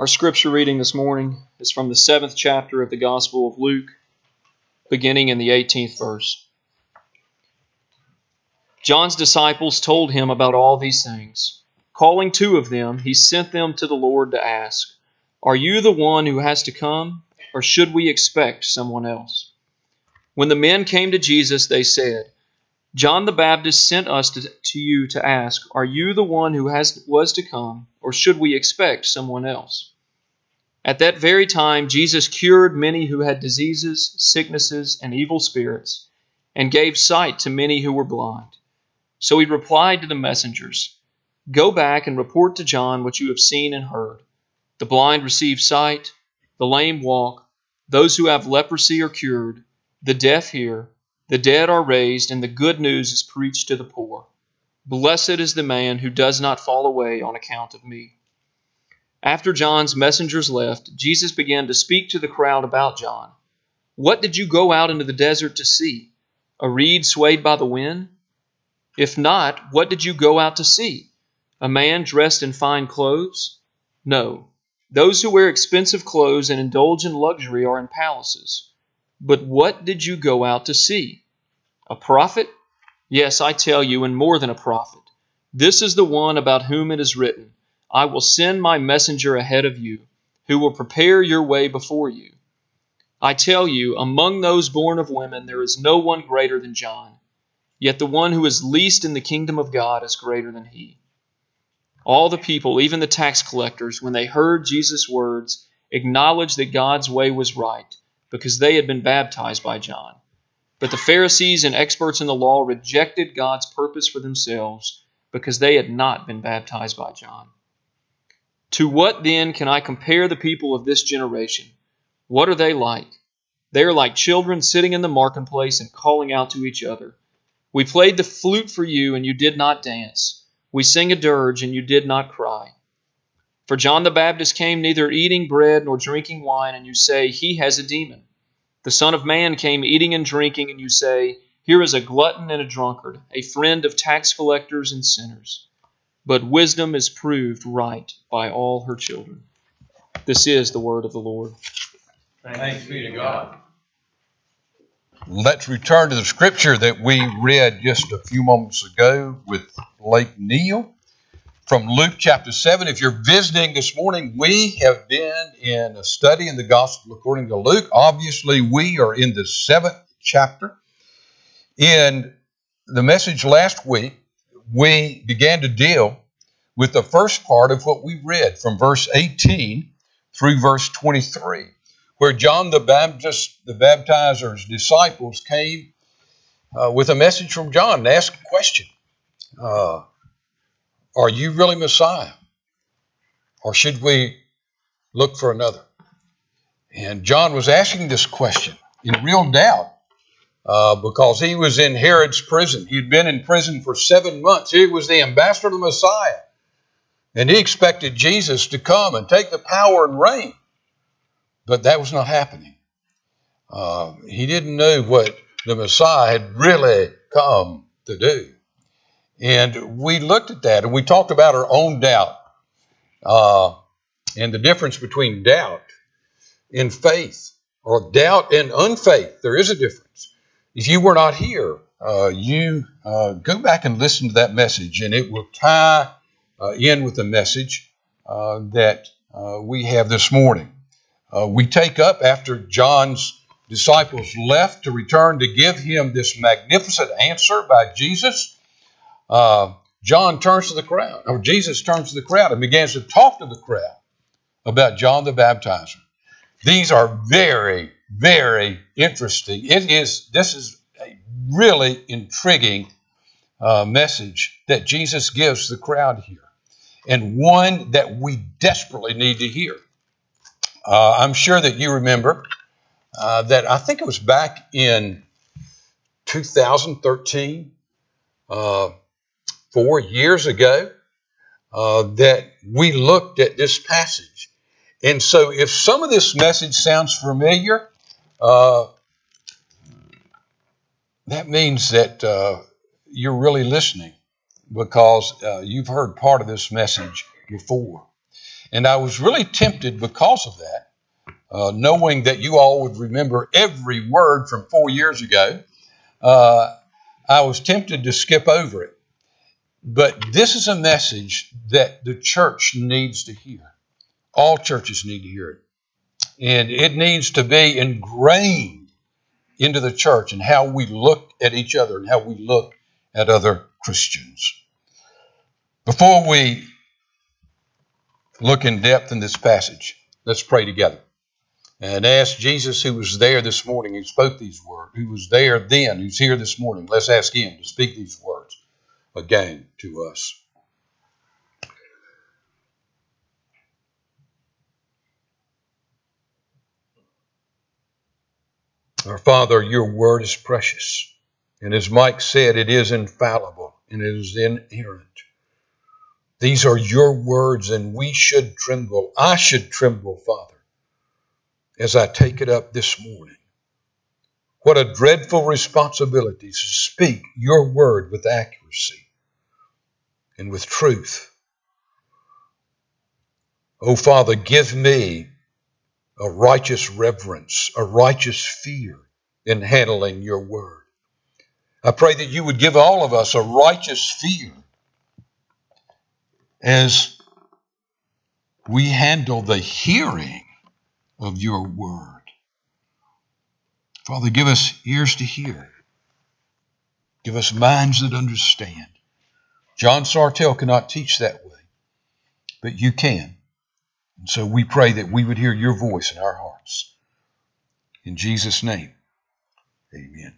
Our scripture reading this morning is from the seventh chapter of the Gospel of Luke, beginning in the 18th verse. John's disciples told him about all these things. Calling two of them, he sent them to the Lord to ask, Are you the one who has to come, or should we expect someone else? When the men came to Jesus, they said, John the Baptist sent us to, to you to ask, Are you the one who has, was to come, or should we expect someone else? At that very time, Jesus cured many who had diseases, sicknesses, and evil spirits, and gave sight to many who were blind. So he replied to the messengers Go back and report to John what you have seen and heard. The blind receive sight, the lame walk, those who have leprosy are cured, the deaf hear, the dead are raised, and the good news is preached to the poor. Blessed is the man who does not fall away on account of me. After John's messengers left, Jesus began to speak to the crowd about John. What did you go out into the desert to see? A reed swayed by the wind? If not, what did you go out to see? A man dressed in fine clothes? No. Those who wear expensive clothes and indulge in luxury are in palaces. But what did you go out to see? A prophet? Yes, I tell you, and more than a prophet. This is the one about whom it is written, I will send my messenger ahead of you, who will prepare your way before you. I tell you, among those born of women, there is no one greater than John. Yet the one who is least in the kingdom of God is greater than he. All the people, even the tax collectors, when they heard Jesus' words, acknowledged that God's way was right, because they had been baptized by John. But the Pharisees and experts in the law rejected God's purpose for themselves, because they had not been baptized by John. To what then can I compare the people of this generation? What are they like? They are like children sitting in the marketplace and calling out to each other. We played the flute for you, and you did not dance. We sing a dirge, and you did not cry. For John the Baptist came neither eating bread nor drinking wine, and you say, He has a demon. The Son of Man came eating and drinking, and you say, Here is a glutton and a drunkard, a friend of tax collectors and sinners. But wisdom is proved right by all her children. This is the word of the Lord. Thanks be to God. Let's return to the scripture that we read just a few moments ago with Lake Neil from Luke chapter 7. If you're visiting this morning, we have been in a study in the gospel according to Luke. Obviously, we are in the seventh chapter. In the message last week, we began to deal with the first part of what we read from verse 18 through verse 23 where John the Baptist, the baptizer's disciples, came uh, with a message from John and asked a question uh, Are you really Messiah? Or should we look for another? And John was asking this question in real doubt uh, because he was in Herod's prison. He'd been in prison for seven months. He was the ambassador of the Messiah. And he expected Jesus to come and take the power and reign. But that was not happening. Uh, he didn't know what the Messiah had really come to do. And we looked at that and we talked about our own doubt uh, and the difference between doubt and faith, or doubt and unfaith. There is a difference. If you were not here, uh, you uh, go back and listen to that message, and it will tie uh, in with the message uh, that we have this morning. Uh, we take up after John's disciples left to return to give him this magnificent answer by Jesus. Uh, John turns to the crowd, or Jesus turns to the crowd and begins to talk to the crowd about John the Baptizer. These are very, very interesting. It is. This is a really intriguing uh, message that Jesus gives the crowd here, and one that we desperately need to hear. Uh, I'm sure that you remember uh, that I think it was back in 2013, uh, four years ago, uh, that we looked at this passage. And so, if some of this message sounds familiar, uh, that means that uh, you're really listening because you've heard part of this message before. And I was really tempted because of that, uh, knowing that you all would remember every word from four years ago. Uh, I was tempted to skip over it. But this is a message that the church needs to hear. All churches need to hear it. And it needs to be ingrained into the church and how we look at each other and how we look at other Christians. Before we look in depth in this passage, let's pray together and ask Jesus, who was there this morning, who spoke these words, who was there then, who's here this morning. Let's ask him to speak these words again to us. Our Father, your word is precious. And as Mike said, it is infallible and it is inerrant. These are your words, and we should tremble. I should tremble, Father, as I take it up this morning. What a dreadful responsibility to speak your word with accuracy and with truth. Oh, Father, give me a righteous reverence, a righteous fear in handling your word. I pray that you would give all of us a righteous fear as we handle the hearing of your word. Father, give us ears to hear. Give us minds that understand. John Sartell cannot teach that way, but you can. And so we pray that we would hear your voice in our hearts. In Jesus' name, amen.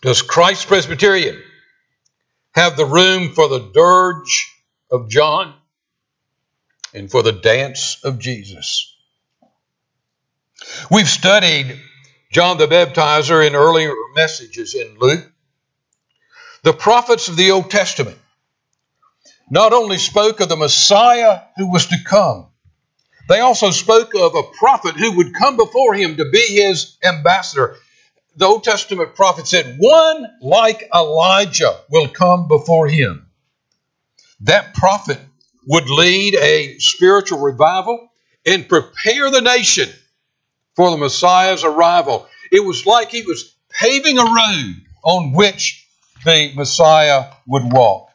Does Christ Presbyterian have the room for the dirge of John and for the dance of Jesus? We've studied John the Baptizer in earlier messages in Luke. The prophets of the Old Testament not only spoke of the Messiah who was to come, they also spoke of a prophet who would come before him to be his ambassador. The Old Testament prophet said, One like Elijah will come before him. That prophet would lead a spiritual revival and prepare the nation for the Messiah's arrival. It was like he was paving a road on which the Messiah would walk.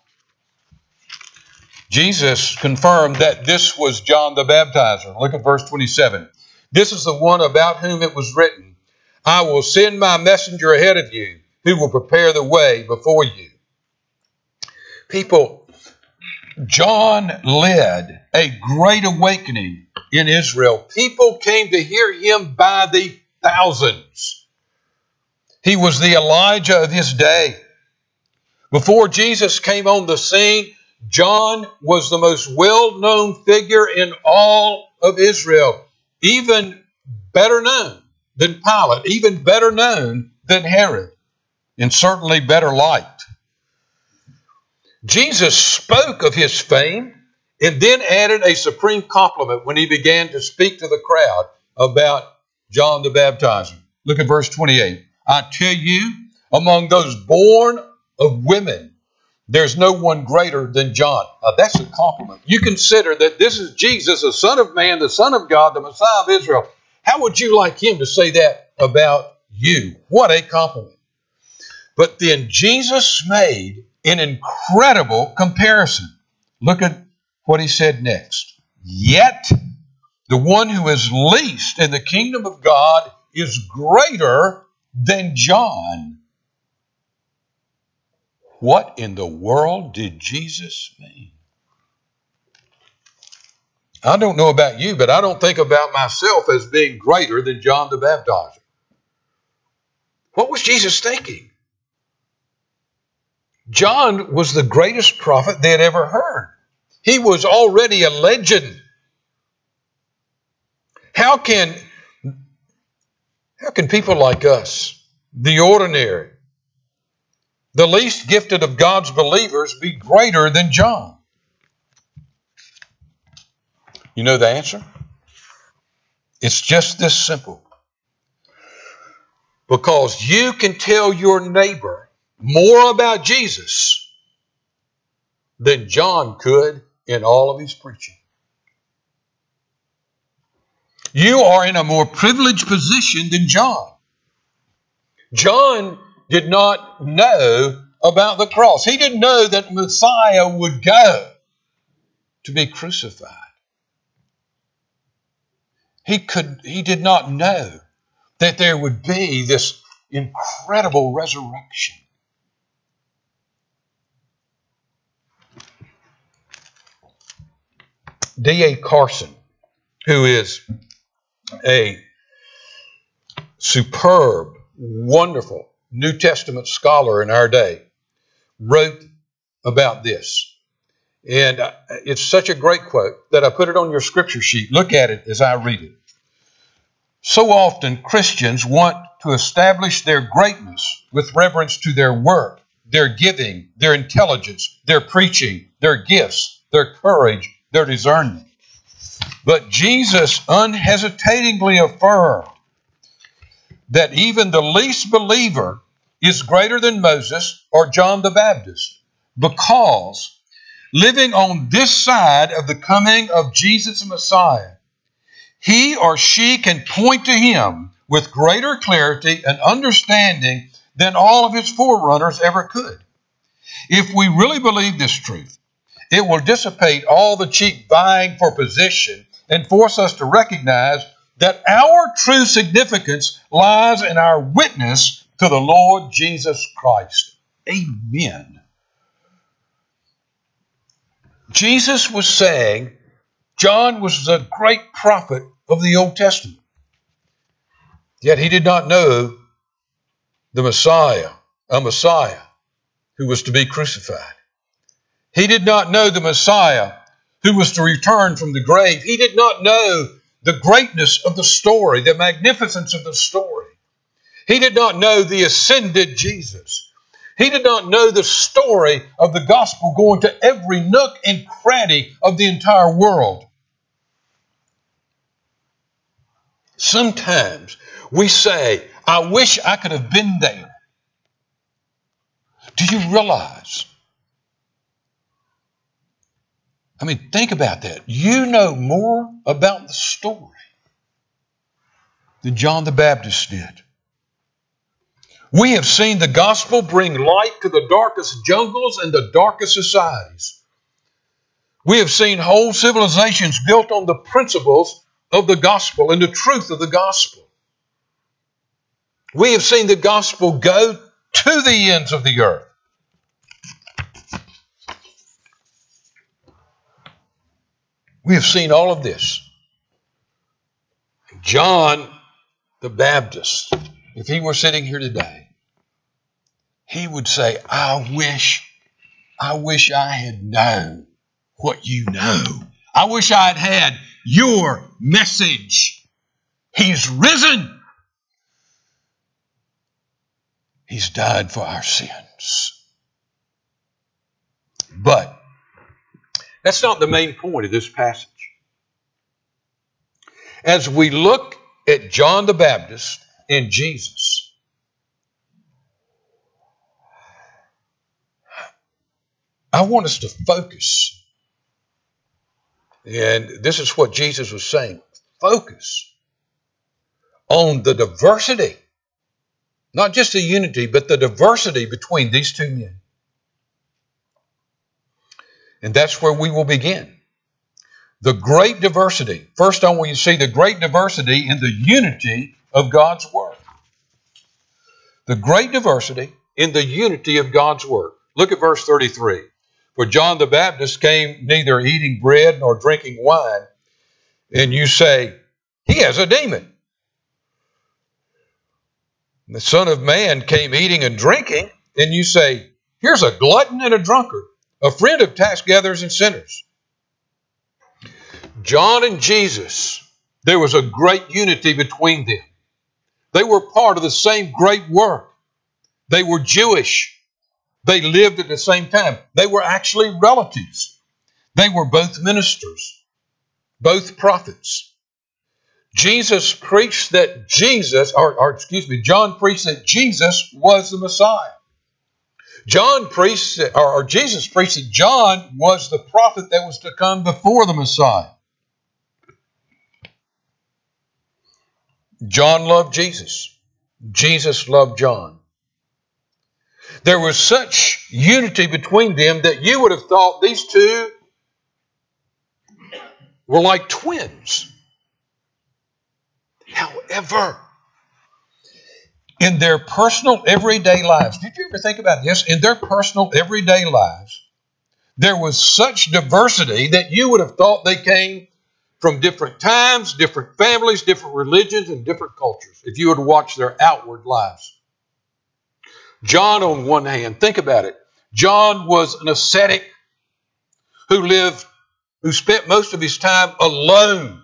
Jesus confirmed that this was John the Baptizer. Look at verse 27. This is the one about whom it was written, I will send my messenger ahead of you who will prepare the way before you. People, John led a great awakening in Israel. People came to hear him by the thousands. He was the Elijah of his day. Before Jesus came on the scene, John was the most well known figure in all of Israel, even better known than Pilate, even better known than Herod, and certainly better liked. Jesus spoke of his fame and then added a supreme compliment when he began to speak to the crowd about John the Baptizer. Look at verse 28. I tell you, among those born of women, there's no one greater than John. Now, that's a compliment. You consider that this is Jesus, the Son of Man, the Son of God, the Messiah of Israel. How would you like him to say that about you? What a compliment. But then Jesus made an incredible comparison. Look at what he said next. Yet the one who is least in the kingdom of God is greater than John. What in the world did Jesus mean? I don't know about you, but I don't think about myself as being greater than John the Baptizer. What was Jesus thinking? John was the greatest prophet they had ever heard. He was already a legend. How can, how can people like us, the ordinary, the least gifted of God's believers, be greater than John? You know the answer? It's just this simple. Because you can tell your neighbor more about Jesus than John could in all of his preaching. You are in a more privileged position than John. John did not know about the cross. He didn't know that Messiah would go to be crucified. He could he did not know that there would be this incredible resurrection. D.A. Carson, who is a superb, wonderful New Testament scholar in our day, wrote about this. And uh, it's such a great quote that I put it on your scripture sheet. Look at it as I read it. So often, Christians want to establish their greatness with reverence to their work, their giving, their intelligence, their preaching, their gifts, their courage, their discernment. But Jesus unhesitatingly affirmed that even the least believer is greater than Moses or John the Baptist because living on this side of the coming of Jesus Messiah, he or she can point to him with greater clarity and understanding than all of his forerunners ever could. If we really believe this truth, it will dissipate all the cheap vying for position and force us to recognize that our true significance lies in our witness to the Lord Jesus Christ. Amen. Jesus was saying John was a great prophet of the Old Testament. Yet he did not know the Messiah, a Messiah who was to be crucified. He did not know the Messiah who was to return from the grave. He did not know the greatness of the story, the magnificence of the story. He did not know the ascended Jesus. He did not know the story of the gospel going to every nook and cranny of the entire world. Sometimes we say, I wish I could have been there. Do you realize? I mean, think about that. You know more about the story than John the Baptist did. We have seen the gospel bring light to the darkest jungles and the darkest societies. We have seen whole civilizations built on the principles of the gospel and the truth of the gospel. We have seen the gospel go to the ends of the earth. We have seen all of this. John the Baptist, if he were sitting here today, he would say, I wish, I wish I had known what you know. I wish I had had your message. He's risen. He's died for our sins. But that's not the main point of this passage. As we look at John the Baptist and Jesus, I want us to focus. And this is what Jesus was saying focus on the diversity, not just the unity, but the diversity between these two men. And that's where we will begin. The great diversity. First, I want you to see the great diversity in the unity of God's Word. The great diversity in the unity of God's Word. Look at verse 33. For John the Baptist came neither eating bread nor drinking wine, and you say, He has a demon. The Son of Man came eating and drinking, and you say, Here's a glutton and a drunkard, a friend of tax gatherers and sinners. John and Jesus, there was a great unity between them. They were part of the same great work. They were Jewish. They lived at the same time. They were actually relatives. They were both ministers, both prophets. Jesus preached that Jesus, or, or excuse me, John preached that Jesus was the Messiah. John preached, or, Jesus preached that John was the prophet that was to come before the Messiah. John loved Jesus. Jesus loved John. There was such unity between them that you would have thought these two were like twins. However, in their personal everyday lives, did you ever think about this? In their personal everyday lives, there was such diversity that you would have thought they came from different times, different families, different religions, and different cultures if you would watch their outward lives. John, on one hand, think about it. John was an ascetic who lived, who spent most of his time alone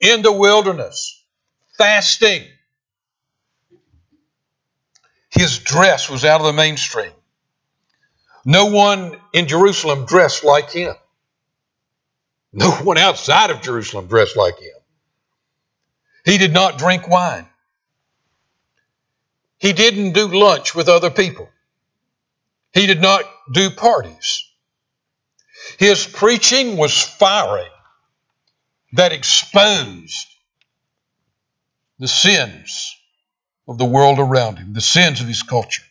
in the wilderness, fasting. His dress was out of the mainstream. No one in Jerusalem dressed like him. No one outside of Jerusalem dressed like him. He did not drink wine. He didn't do lunch with other people. He did not do parties. His preaching was fiery that exposed the sins of the world around him, the sins of his culture.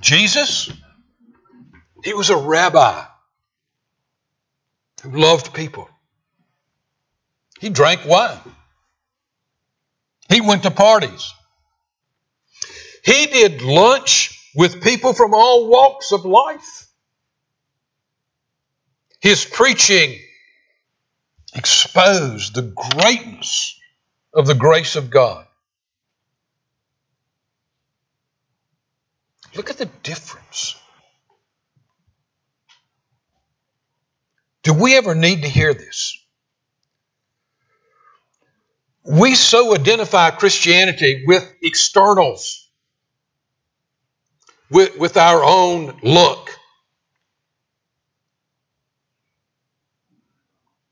Jesus, he was a rabbi who loved people. He drank wine. He went to parties. He did lunch with people from all walks of life. His preaching exposed the greatness of the grace of God. Look at the difference. Do we ever need to hear this? We so identify Christianity with externals with, with our own look.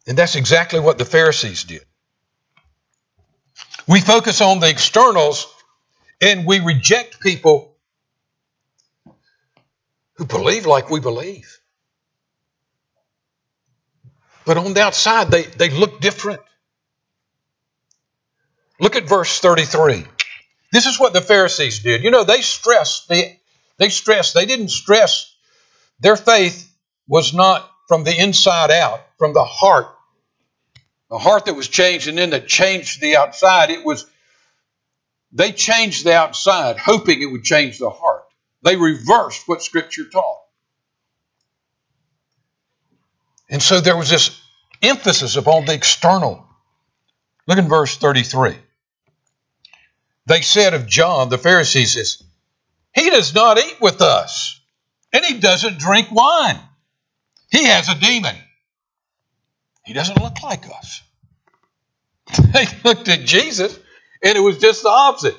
And that's exactly what the Pharisees did. We focus on the externals and we reject people who believe like we believe. But on the outside, they, they look different. Look at verse 33. This is what the Pharisees did. You know, they stressed the they stressed, they didn't stress, their faith was not from the inside out, from the heart. The heart that was changed and then that changed the outside. It was, they changed the outside, hoping it would change the heart. They reversed what Scripture taught. And so there was this emphasis upon the external. Look in verse 33. They said of John, the Pharisees, he does not eat with us, and he doesn't drink wine. He has a demon. He doesn't look like us. They looked at Jesus, and it was just the opposite.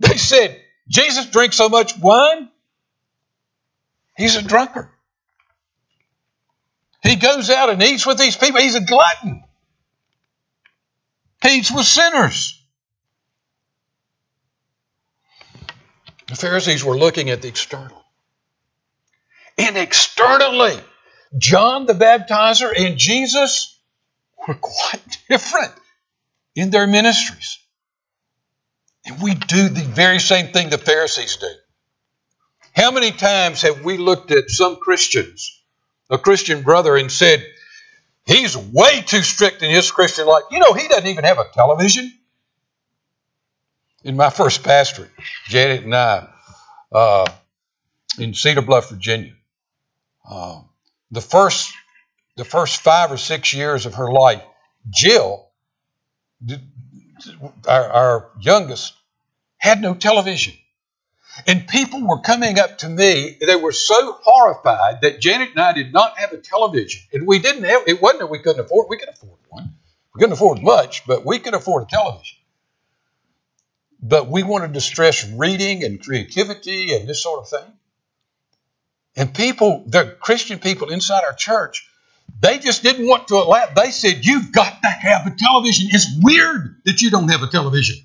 They said, Jesus drinks so much wine, he's a drunkard. He goes out and eats with these people. He's a glutton. He eats with sinners. The Pharisees were looking at the external. And externally, John the Baptizer and Jesus were quite different in their ministries. And we do the very same thing the Pharisees do. How many times have we looked at some Christians, a Christian brother, and said, he's way too strict in his Christian life? You know, he doesn't even have a television in my first pastorate, Janet and I, uh, in Cedar Bluff, Virginia, uh, the first the first five or six years of her life, Jill, our, our youngest, had no television. And people were coming up to me. They were so horrified that Janet and I did not have a television. And we didn't have, it wasn't that we couldn't afford, we could afford one. We couldn't afford much, but we could afford a television but we wanted to stress reading and creativity and this sort of thing. And people, the Christian people inside our church, they just didn't want to allow. They said, "You've got to have a television. It's weird that you don't have a television."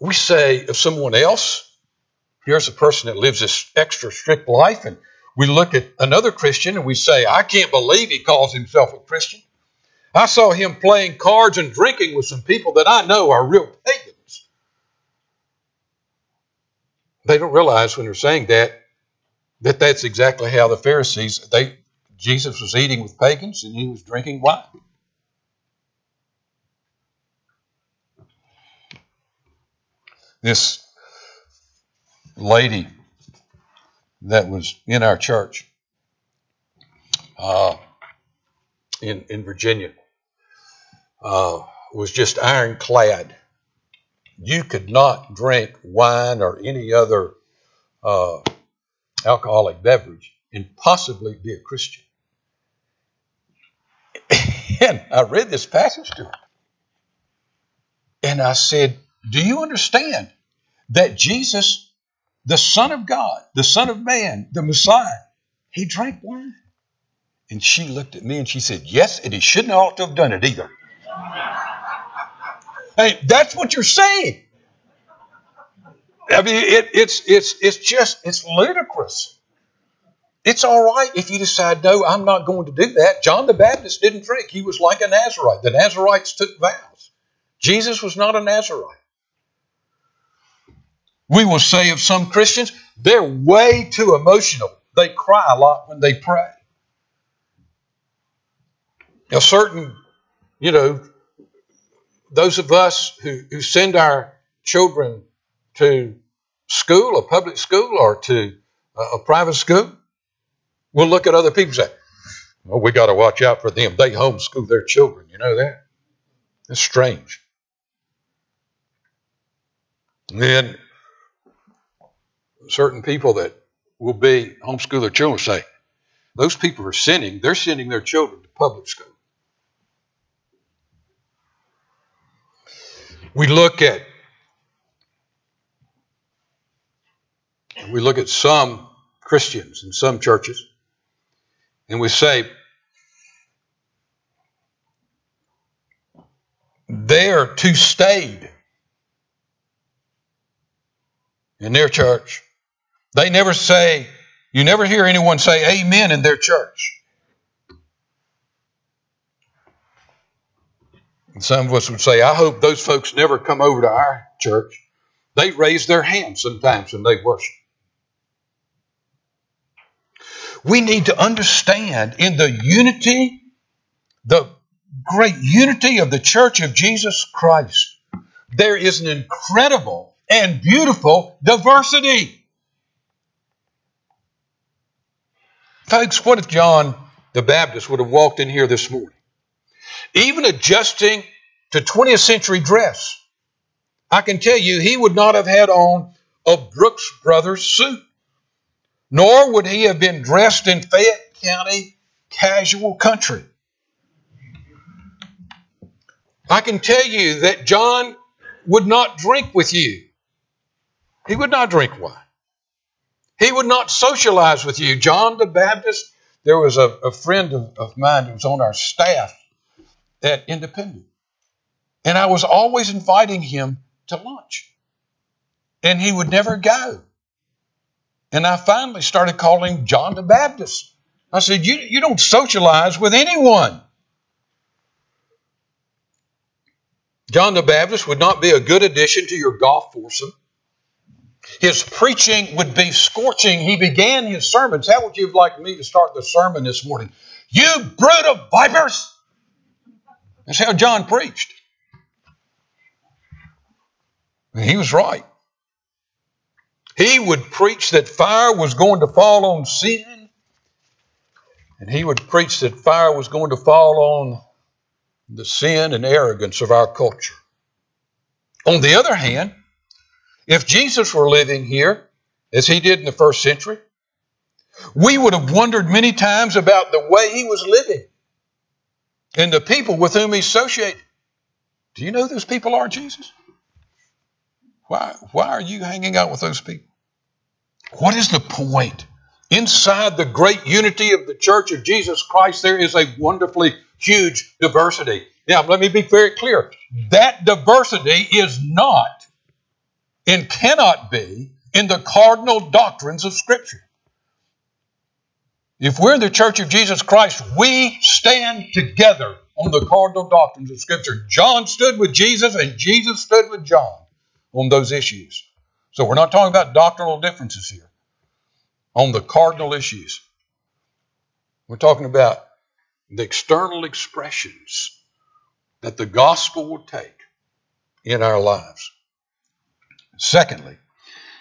we say of someone else, here's a person that lives this extra strict life, and we look at another Christian and we say, I can't believe he calls himself a Christian. I saw him playing cards and drinking with some people that I know are real pagans. They don't realize when they're saying that that that's exactly how the Pharisees they Jesus was eating with pagans and he was drinking wine. This lady that was in our church uh, in, in Virginia uh, was just ironclad. You could not drink wine or any other uh, alcoholic beverage and possibly be a Christian. and I read this passage to her. And I said, Do you understand that Jesus, the Son of God, the Son of Man, the Messiah, he drank wine? And she looked at me and she said, Yes, and he shouldn't ought to have done it either. Hey, that's what you're saying. I mean, it, it's it's it's just it's ludicrous. It's all right if you decide, no, I'm not going to do that. John the Baptist didn't drink. He was like a Nazarite. The Nazarites took vows. Jesus was not a Nazarite. We will say of some Christians, they're way too emotional. They cry a lot when they pray. A certain, you know, those of us who, who send our children to school, a public school, or to a, a private school, We'll look at other people and say, well, we got to watch out for them. They homeschool their children. You know that? It's strange. And then certain people that will be homeschool their children say, those people are sending, they're sending their children to public school. We look at we look at some Christians in some churches and we say, they're too staid in their church. They never say, you never hear anyone say amen in their church. And some of us would say, I hope those folks never come over to our church. They raise their hands sometimes when they worship. we need to understand in the unity, the great unity of the church of Jesus Christ, there is an incredible and beautiful diversity. Folks, what if John the Baptist would have walked in here this morning? Even adjusting to 20th century dress, I can tell you he would not have had on a Brooks Brothers suit nor would he have been dressed in Fayette County casual country. I can tell you that John would not drink with you. He would not drink wine. He would not socialize with you. John the Baptist, there was a, a friend of, of mine who was on our staff at Independent. And I was always inviting him to lunch. And he would never go. And I finally started calling John the Baptist. I said, You, you don't socialize with anyone. John the Baptist would not be a good addition to your golf foursome. His preaching would be scorching. He began his sermons. How would you have liked me to start the sermon this morning? You brood of vipers! That's how John preached. And he was right. He would preach that fire was going to fall on sin, and he would preach that fire was going to fall on the sin and arrogance of our culture. On the other hand, if Jesus were living here, as he did in the first century, we would have wondered many times about the way he was living and the people with whom he associated. Do you know who those people are Jesus? Why, why are you hanging out with those people? What is the point? Inside the great unity of the church of Jesus Christ, there is a wonderfully huge diversity. Now, let me be very clear. That diversity is not and cannot be in the cardinal doctrines of Scripture. If we're the Church of Jesus Christ, we stand together on the cardinal doctrines of Scripture. John stood with Jesus, and Jesus stood with John on those issues. So we're not talking about doctrinal differences here on the cardinal issues. We're talking about the external expressions that the gospel will take in our lives. Secondly,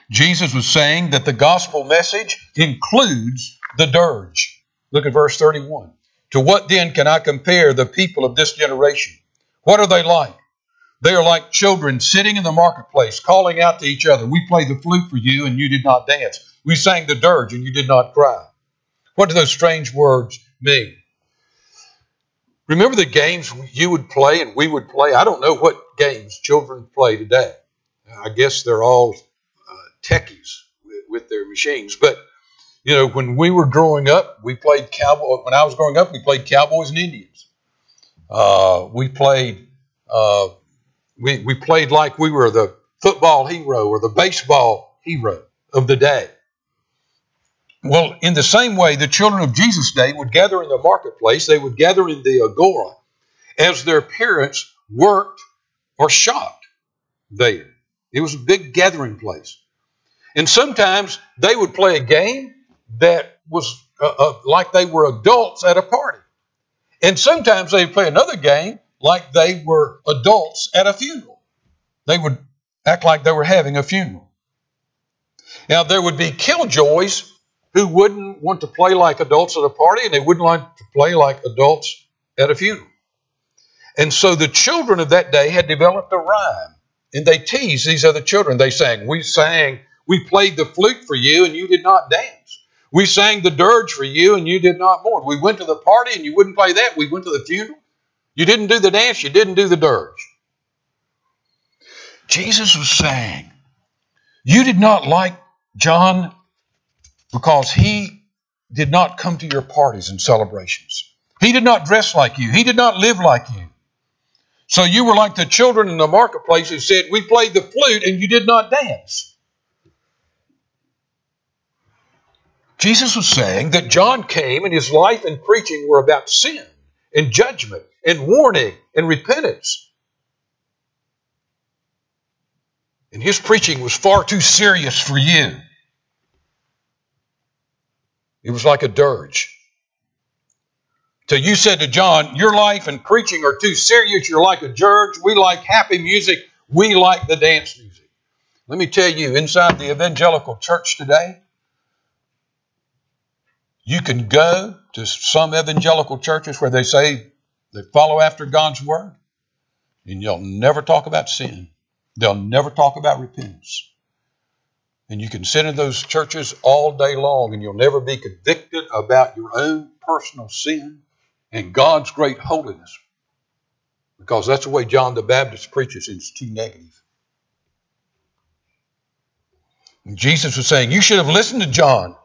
Jesus was saying that the gospel message includes the dirge. Look at verse 31. To what then can I compare the people of this generation? What are they like? They are like children sitting in the marketplace, calling out to each other, We played the flute for you, and you did not dance. We sang the dirge, and you did not cry. What do those strange words mean? Remember the games you would play and we would play? I don't know what games children play today. I guess they're all uh, techies with, with their machines. But, you know, when we were growing up, we played cowboy. When I was growing up, we played cowboys and Indians. Uh, we played. Uh, we, we played like we were the football hero or the baseball hero of the day. Well, in the same way, the children of Jesus' day would gather in the marketplace, they would gather in the agora as their parents worked or shopped there. It was a big gathering place. And sometimes they would play a game that was uh, uh, like they were adults at a party. And sometimes they'd play another game like they were adults at a funeral. They would act like they were having a funeral. Now, there would be killjoys who wouldn't want to play like adults at a party and they wouldn't like to play like adults at a funeral. And so the children of that day had developed a rhyme and they teased these other children. They sang, We sang, we played the flute for you and you did not dance. We sang the dirge for you and you did not mourn. We went to the party and you wouldn't play that. We went to the funeral. You didn't do the dance, you didn't do the dirge. Jesus was saying, You did not like John because he did not come to your parties and celebrations. He did not dress like you. He did not live like you. So you were like the children in the marketplace who said, We played the flute and you did not dance. Jesus was saying that John came and his life and preaching were about sin and judgment and warning and repentance. And his preaching was far too serious for you. It was like a dirge. So you said to John, Your life and preaching are too serious. You're like a dirge. We like happy music. We like the dance music. Let me tell you, inside the evangelical church today, you can go to some evangelical churches where they say they follow after God's word, and you'll never talk about sin. They'll never talk about repentance. And you can sit in those churches all day long and you'll never be convicted about your own personal sin and God's great holiness. Because that's the way John the Baptist preaches, it's too negative. And Jesus was saying, You should have listened to John.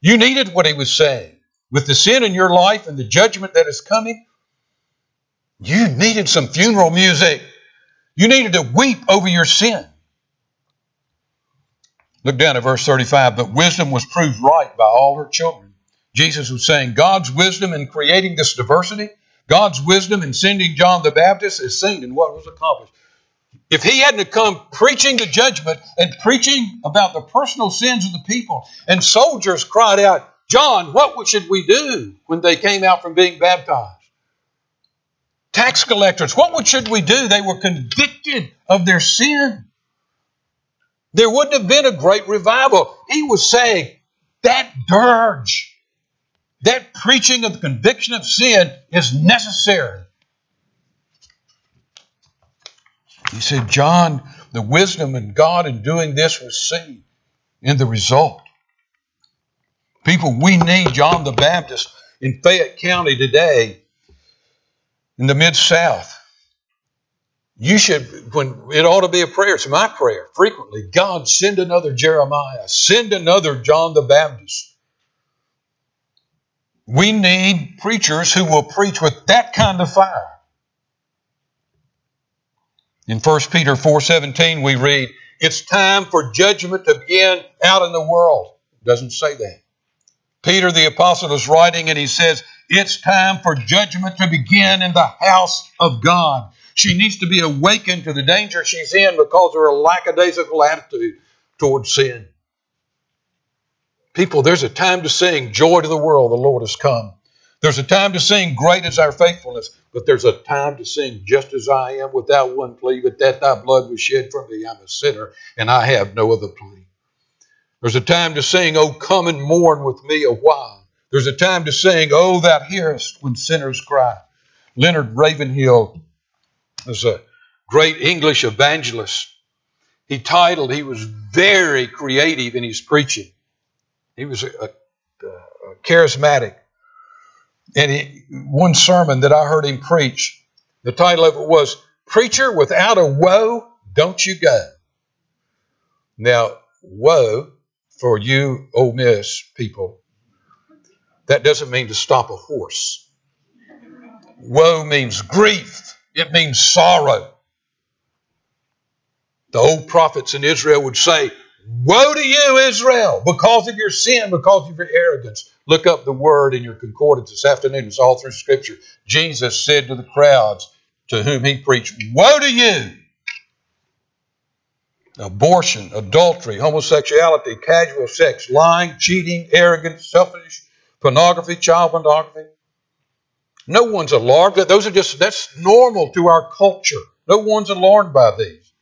You needed what he was saying. With the sin in your life and the judgment that is coming, you needed some funeral music. You needed to weep over your sin. Look down at verse 35. But wisdom was proved right by all her children. Jesus was saying God's wisdom in creating this diversity, God's wisdom in sending John the Baptist is seen in what was accomplished. If he hadn't come preaching the judgment and preaching about the personal sins of the people, and soldiers cried out, John, what should we do when they came out from being baptized? Tax collectors, what should we do? They were convicted of their sin. There wouldn't have been a great revival. He was saying that dirge, that preaching of the conviction of sin is necessary. He said, John, the wisdom in God in doing this was seen in the result. People, we need John the Baptist in Fayette County today, in the Mid South. You should, when it ought to be a prayer, it's my prayer frequently God, send another Jeremiah, send another John the Baptist. We need preachers who will preach with that kind of fire. In 1 Peter 4:17 we read, "It's time for judgment to begin out in the world." It doesn't say that. Peter the apostle is writing and he says, "It's time for judgment to begin in the house of God." She needs to be awakened to the danger she's in because of her lackadaisical attitude towards sin. People, there's a time to sing, Joy to the world, the Lord has come. There's a time to sing, Great is our faithfulness. But there's a time to sing, Just as I am, without one plea, but that thy blood was shed for me. I'm a sinner, and I have no other plea. There's a time to sing, Oh, come and mourn with me a while. There's a time to sing, Oh, thou hearest when sinners cry. Leonard Ravenhill was a great English evangelist. He titled, he was very creative in his preaching. He was a, a, a charismatic. And he, one sermon that I heard him preach, the title of it was Preacher Without a Woe, Don't You Go. Now, woe for you Ole Miss people, that doesn't mean to stop a horse. Woe means grief, it means sorrow. The old prophets in Israel would say, Woe to you, Israel, because of your sin, because of your arrogance. Look up the word in your concordance this afternoon. It's all through Scripture. Jesus said to the crowds to whom he preached, Woe to you! Abortion, adultery, homosexuality, casual sex, lying, cheating, arrogance, selfish, pornography, child pornography. No one's alarmed. Those are just, that's normal to our culture. No one's alarmed by these.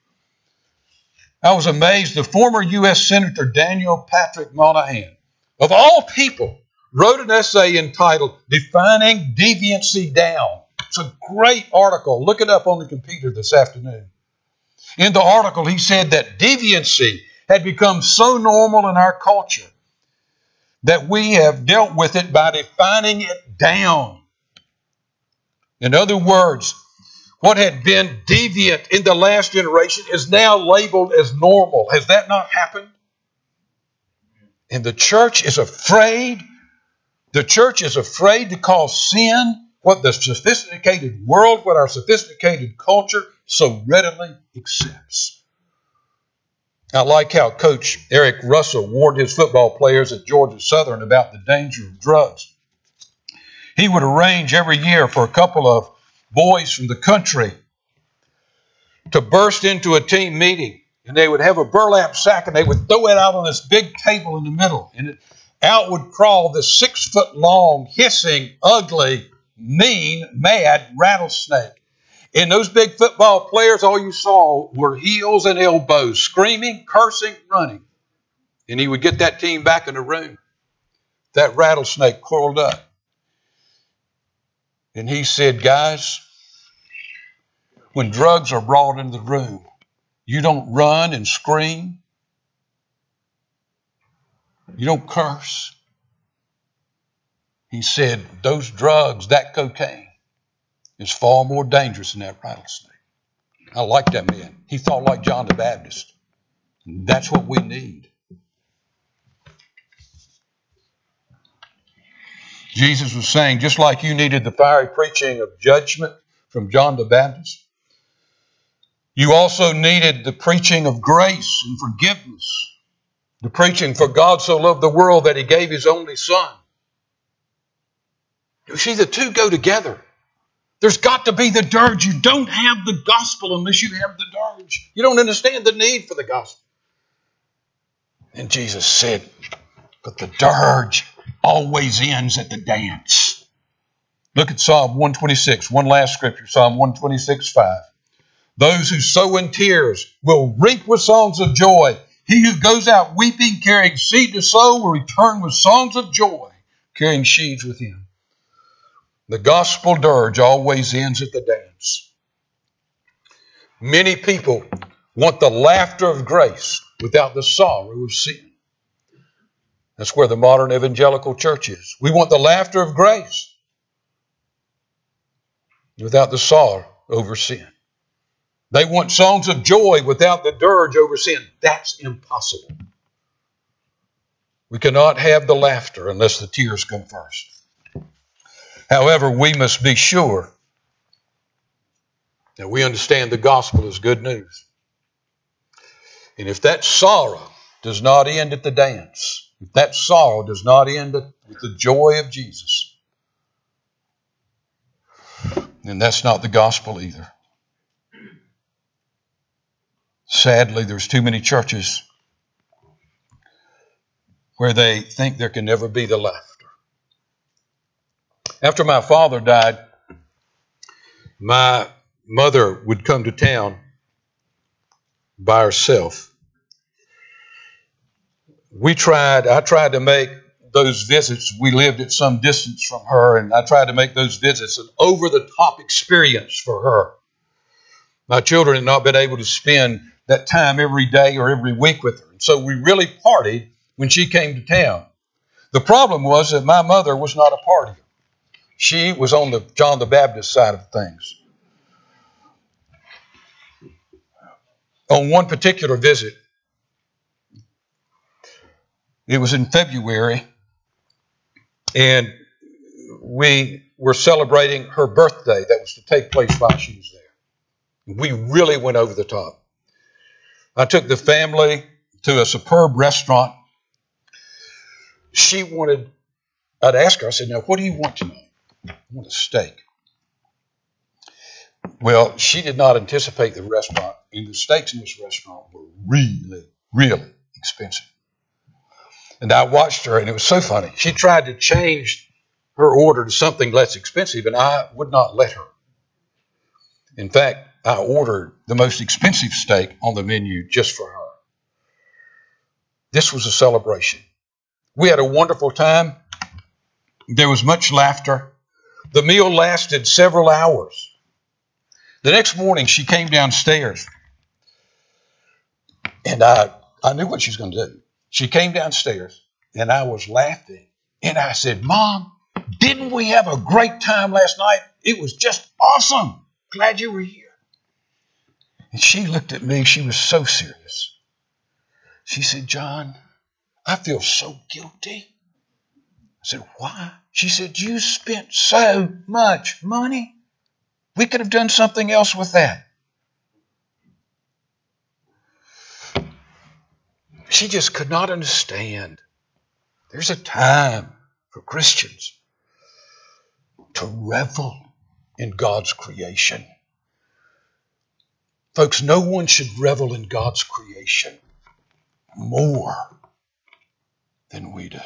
I was amazed. The former U.S. Senator Daniel Patrick Moynihan, of all people, wrote an essay entitled Defining Deviancy Down. It's a great article. Look it up on the computer this afternoon. In the article, he said that deviancy had become so normal in our culture that we have dealt with it by defining it down. In other words, what had been deviant in the last generation is now labeled as normal. Has that not happened? And the church is afraid. The church is afraid to call sin what the sophisticated world, what our sophisticated culture so readily accepts. I like how Coach Erk Russell warned his football players at Georgia Southern about the danger of drugs. He would arrange every year for a couple of boys from the country to burst into a team meeting. And they would have a burlap sack and they would throw it out on this big table in the middle. And it, out would crawl this six foot long, hissing, ugly, mean, mad rattlesnake. And those big football players, all you saw were heels and elbows, screaming, cursing, running. And he would get that team back in the room. That rattlesnake coiled up. And he said, Guys, when drugs are brought into the room, you don't run and scream. You don't curse. He said, Those drugs, that cocaine, is far more dangerous than that rattlesnake. I like that man. He thought like John the Baptist. That's what we need. Jesus was saying, just like you needed the fiery preaching of judgment from John the Baptist, you also needed the preaching of grace and forgiveness. The preaching, for God so loved the world that he gave his only Son. You see, the two go together. There's got to be the dirge. You don't have the gospel unless you have the dirge. You don't understand the need for the gospel. And Jesus said, But the dirge always ends at the dance. Look at Psalm 126, one last scripture, Psalm 126, 5. Those who sow in tears will reap with songs of joy. He who goes out weeping, carrying seed to sow, will return with songs of joy, carrying sheaves with him. The gospel dirge always ends at the dance. Many people want the laughter of grace without the sorrow of sin. That's where the modern evangelical church is. We want the laughter of grace without the sorrow over sin. They want songs of joy without the dirge over sin. That's impossible. We cannot have the laughter unless the tears come first. However, we must be sure that we understand the gospel is good news. And if that sorrow does not end at the dance, if that sorrow does not end with the joy of Jesus, then that's not the gospel either. Sadly, there's too many churches where they think there can never be the laughter. After my father died, my mother would come to town by herself. We tried, I tried to make those visits. We lived at some distance from her, and I tried to make those visits an over the top experience for her. My children had not been able to spend that time every day or every week with her. And so we really partied when she came to town. The problem was that my mother was not a partier. She was on the John the Baptist side of things. On one particular visit, it was in February, and we were celebrating her birthday that was to take place while she was there. We really went over the top. I took the family to a superb restaurant. She wanted, I'd ask her, I said, Now, what do you want tonight? I want a steak. Well, she did not anticipate the restaurant, and the steaks in this restaurant were really, really expensive. And I watched her, and it was so funny. She tried to change her order to something less expensive, and I would not let her. In fact, I ordered the most expensive steak on the menu just for her. This was a celebration. We had a wonderful time. There was much laughter. The meal lasted several hours. The next morning, she came downstairs, and I, I knew what she was going to do. She came downstairs, and I was laughing. And I said, Mom, didn't we have a great time last night? It was just awesome. Glad you were here. And she looked at me, she was so serious. She said, John, I feel so guilty. I said, Why? She said, You spent so much money. We could have done something else with that. She just could not understand. There's a time for Christians to revel in God's creation. Folks, no one should revel in God's creation more than we do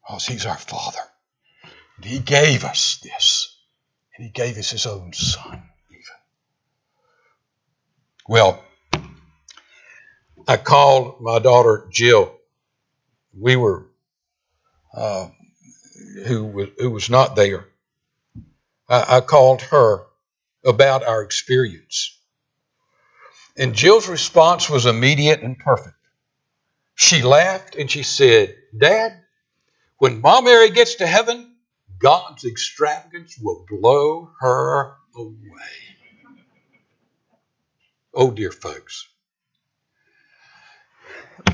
because He's our Father. And He gave us this, and He gave us His own Son, even. Well, I called my daughter Jill. We were, uh, who, was, who was not there. I, I called her about our experience. And Jill's response was immediate and perfect. She laughed and she said, Dad, when Mom Mary gets to heaven, God's extravagance will blow her away. Oh, dear folks,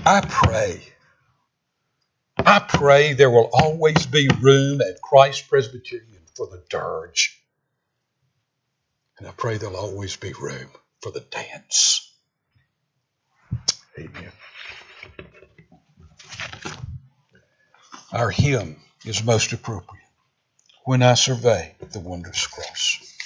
I pray, I pray there will always be room at Christ Presbyterian for the dirge. And I pray there'll always be room for the dance. Amen. Our hymn is most appropriate when I survey the wondrous cross.